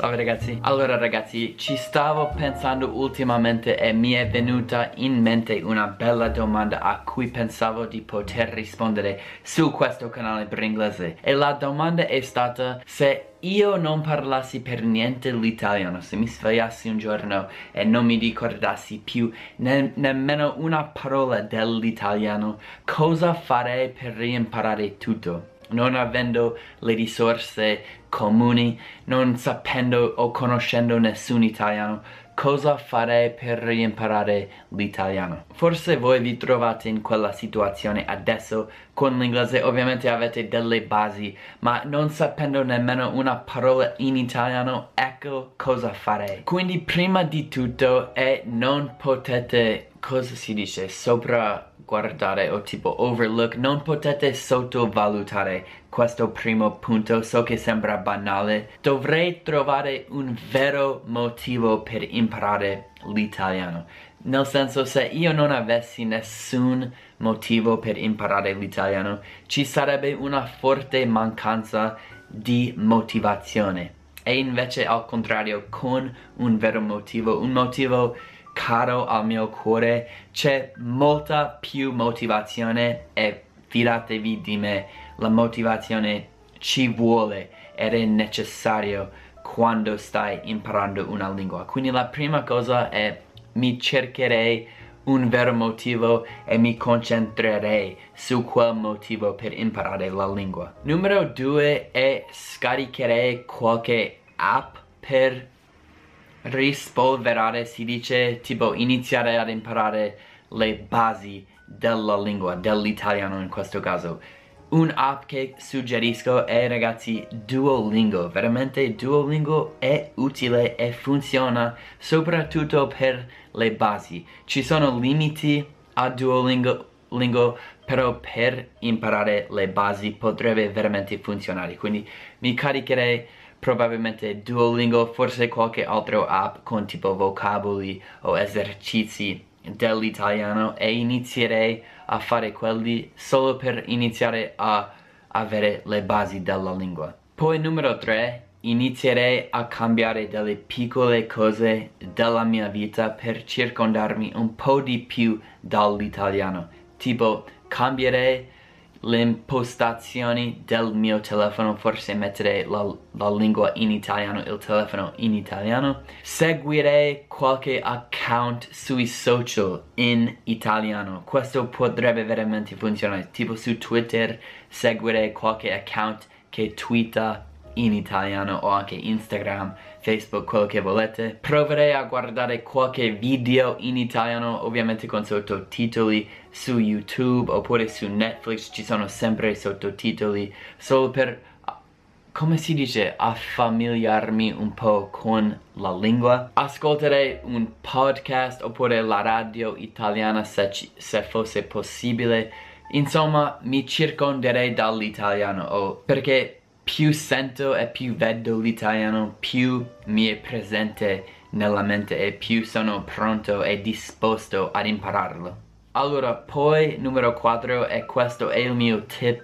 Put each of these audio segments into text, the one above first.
Salve ragazzi Allora ragazzi ci stavo pensando ultimamente e mi è venuta in mente una bella domanda a cui pensavo di poter rispondere su questo canale per inglese E la domanda è stata se io non parlassi per niente l'italiano, se mi svegliassi un giorno e non mi ricordassi più ne nemmeno una parola dell'italiano, cosa farei per reimparare tutto? Non avendo le risorse comuni, non sapendo o conoscendo nessun italiano, cosa farei per reimparare l'italiano? Forse voi vi trovate in quella situazione adesso con l'inglese, ovviamente avete delle basi, ma non sapendo nemmeno una parola in italiano, ecco cosa farei. Quindi prima di tutto è non potete, cosa si dice, sopra guardare o tipo overlook, non potete sottovalutare questo primo punto, so che sembra banale. Dovrei trovare un vero motivo per imparare l'italiano. Nel senso, se io non avessi nessun motivo per imparare l'italiano, ci sarebbe una forte mancanza di motivazione. E invece al contrario, con un vero motivo, un motivo caro al mio cuore, c'è molta più motivazione e fidatevi di me, la motivazione ci vuole ed è necessario quando stai imparando una lingua. Quindi la prima cosa è mi cercherei un vero motivo e mi concentrerei su quel motivo per imparare la lingua. Numero due è scaricherei qualche app per rispolverare si dice tipo iniziare ad imparare le basi della lingua, dell'italiano in questo caso. Un app che suggerisco è ragazzi Duolingo, veramente Duolingo è utile e funziona soprattutto per le basi. Ci sono limiti a Duolingo, lingo, però per imparare le basi potrebbe veramente funzionare, quindi mi caricherei probabilmente Duolingo, forse qualche altro app con tipo vocaboli o esercizi dell'italiano e inizierei a fare quelli solo per iniziare a avere le basi della lingua. Poi numero 3, inizierei a cambiare delle piccole cose della mia vita per circondarmi un po' di più dall'italiano. Tipo, cambierei le impostazioni del mio telefono, forse mettere la, la, lingua in italiano, il telefono in italiano. Seguirei qualche account sui social in italiano. Questo potrebbe veramente funzionare. Tipo su Twitter seguire qualche account che twitta in italiano o anche Instagram, Facebook, quello che volete. Proverei a guardare qualche video in italiano, ovviamente con sottotitoli su YouTube oppure su Netflix, ci sono sempre sottotitoli, solo per, come si dice, affamiliarmi un po' con la lingua. Ascolterei un podcast oppure la radio italiana se, se fosse possibile. Insomma, mi circonderei dall'italiano oh, perché più sento e più vedo l'italiano, più mi è presente nella mente e più sono pronto e disposto ad impararlo. Allora, poi numero 4 e questo è il mio tip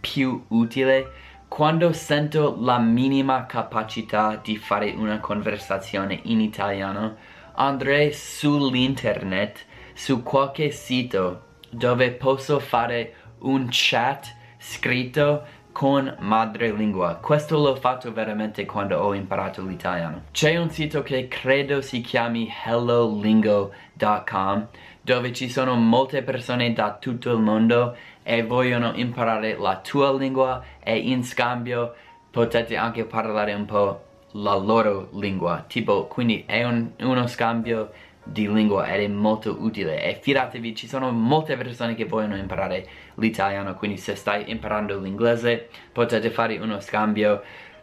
più utile. Quando sento la minima capacità di fare una conversazione in italiano, andrei sull'internet, su qualche sito dove posso fare un chat scritto con madrelingua. Questo l'ho fatto veramente quando ho imparato l'italiano. C'è un sito che credo si chiami hellolingo.com dove ci sono molte persone da tutto il mondo e vogliono imparare la tua lingua e in scambio potete anche parlare un po' la loro lingua. Tipo, quindi è un, uno scambio di lingua ed è molto utile. E fidatevi ci sono molte persone che vogliono imparare l'italiano quindi se stai imparando l'inglese potete fare uno scambio.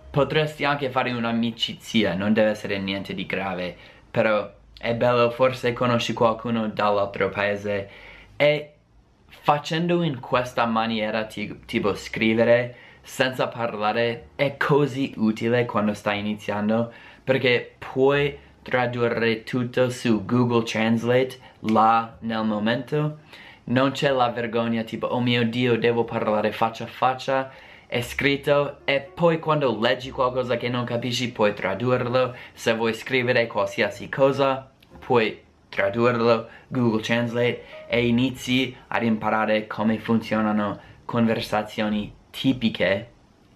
Potresti anche fare un'amicizia non deve essere niente di grave però è bello forse conosci qualcuno dall'altro paese. E facendo in questa maniera tipo scrivere senza parlare è così utile quando stai iniziando perché puoi tradurre tutto su Google Translate là nel momento. Non c'è la vergogna tipo oh mio dio devo parlare faccia a faccia è scritto e poi quando leggi qualcosa che non capisci puoi tradurlo. Se vuoi scrivere qualsiasi cosa puoi tradurlo. Google Translate e inizi ad imparare come funzionano conversazioni tipiche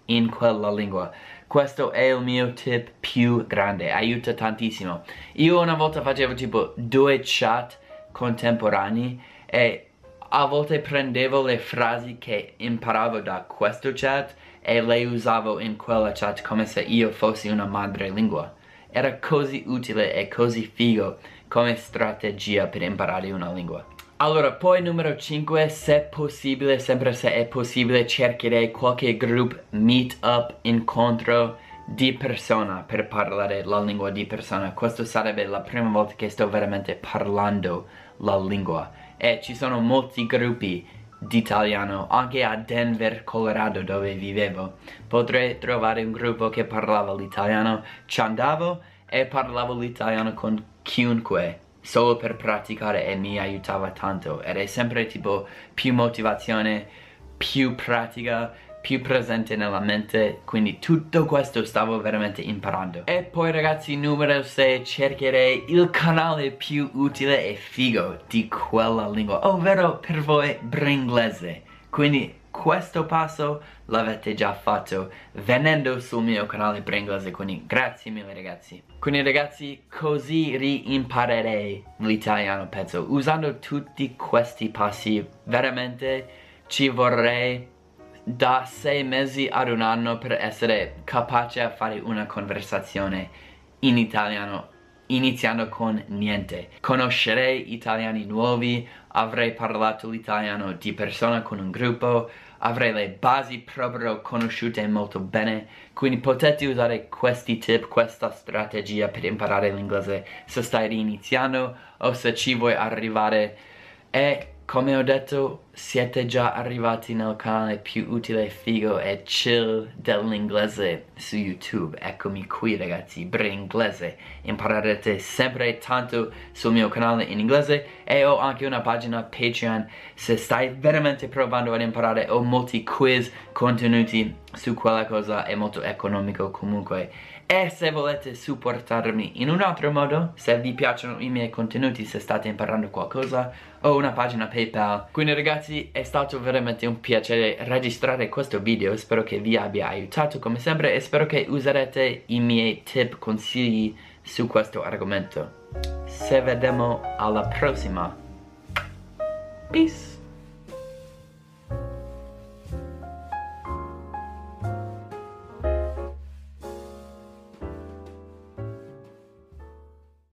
in quella lingua questo è il mio tip più grande aiuta tantissimo io una volta facevo tipo due chat contemporanei e a volte prendevo le frasi che imparavo da questo chat e le usavo in quella chat come se io fossi una madrelingua. Era così utile e così figo come strategia per imparare una lingua. Allora, poi numero 5, se possibile, sempre se è possibile, cercherei qualche group meetup, incontro di persona per parlare la lingua di persona. Questo sarebbe la prima volta che sto veramente parlando la lingua. E ci sono molti gruppi di italiano anche a Denver, Colorado dove vivevo. Potrei trovare un gruppo che parlava l'italiano. Ci andavo e parlavo l'italiano con chiunque solo per praticare e mi aiutava tanto. Ed è sempre tipo più motivazione più pratica più presente nella mente. Quindi tutto questo stavo veramente imparando. E poi ragazzi numero 6 cercherei il canale più utile e figo di quella lingua ovvero per voi bringlese. Quindi questo passo l'avete già fatto venendo sul mio canale bringlese quindi grazie mille ragazzi quindi ragazzi così riimparerei l'italiano penso usando tutti questi passi veramente ci vorrei da sei mesi ad un anno per essere capace a fare una conversazione in italiano iniziando con niente. Conoscerei italiani nuovi, avrei parlato l'italiano di persona con un gruppo, avrei le basi proprio conosciute molto bene, quindi potete usare questi tip, questa strategia per imparare l'inglese se stai iniziando o se ci vuoi arrivare. E come ho detto, siete già arrivati nel canale più utile, figo e chill dell'inglese su YouTube. Eccomi qui ragazzi, Bringlese. Imparerete sempre tanto sul mio canale in inglese e ho anche una pagina Patreon. Se stai veramente provando ad imparare, ho molti quiz contenuti su quella cosa, è molto economico comunque e se volete supportarmi in un altro modo, se vi piacciono i miei contenuti, se state imparando qualcosa, ho una pagina Paypal. Quindi ragazzi è stato veramente un piacere registrare questo video, spero che vi abbia aiutato come sempre e spero che userete i miei tip, consigli su questo argomento. Se vediamo alla prossima. Peace!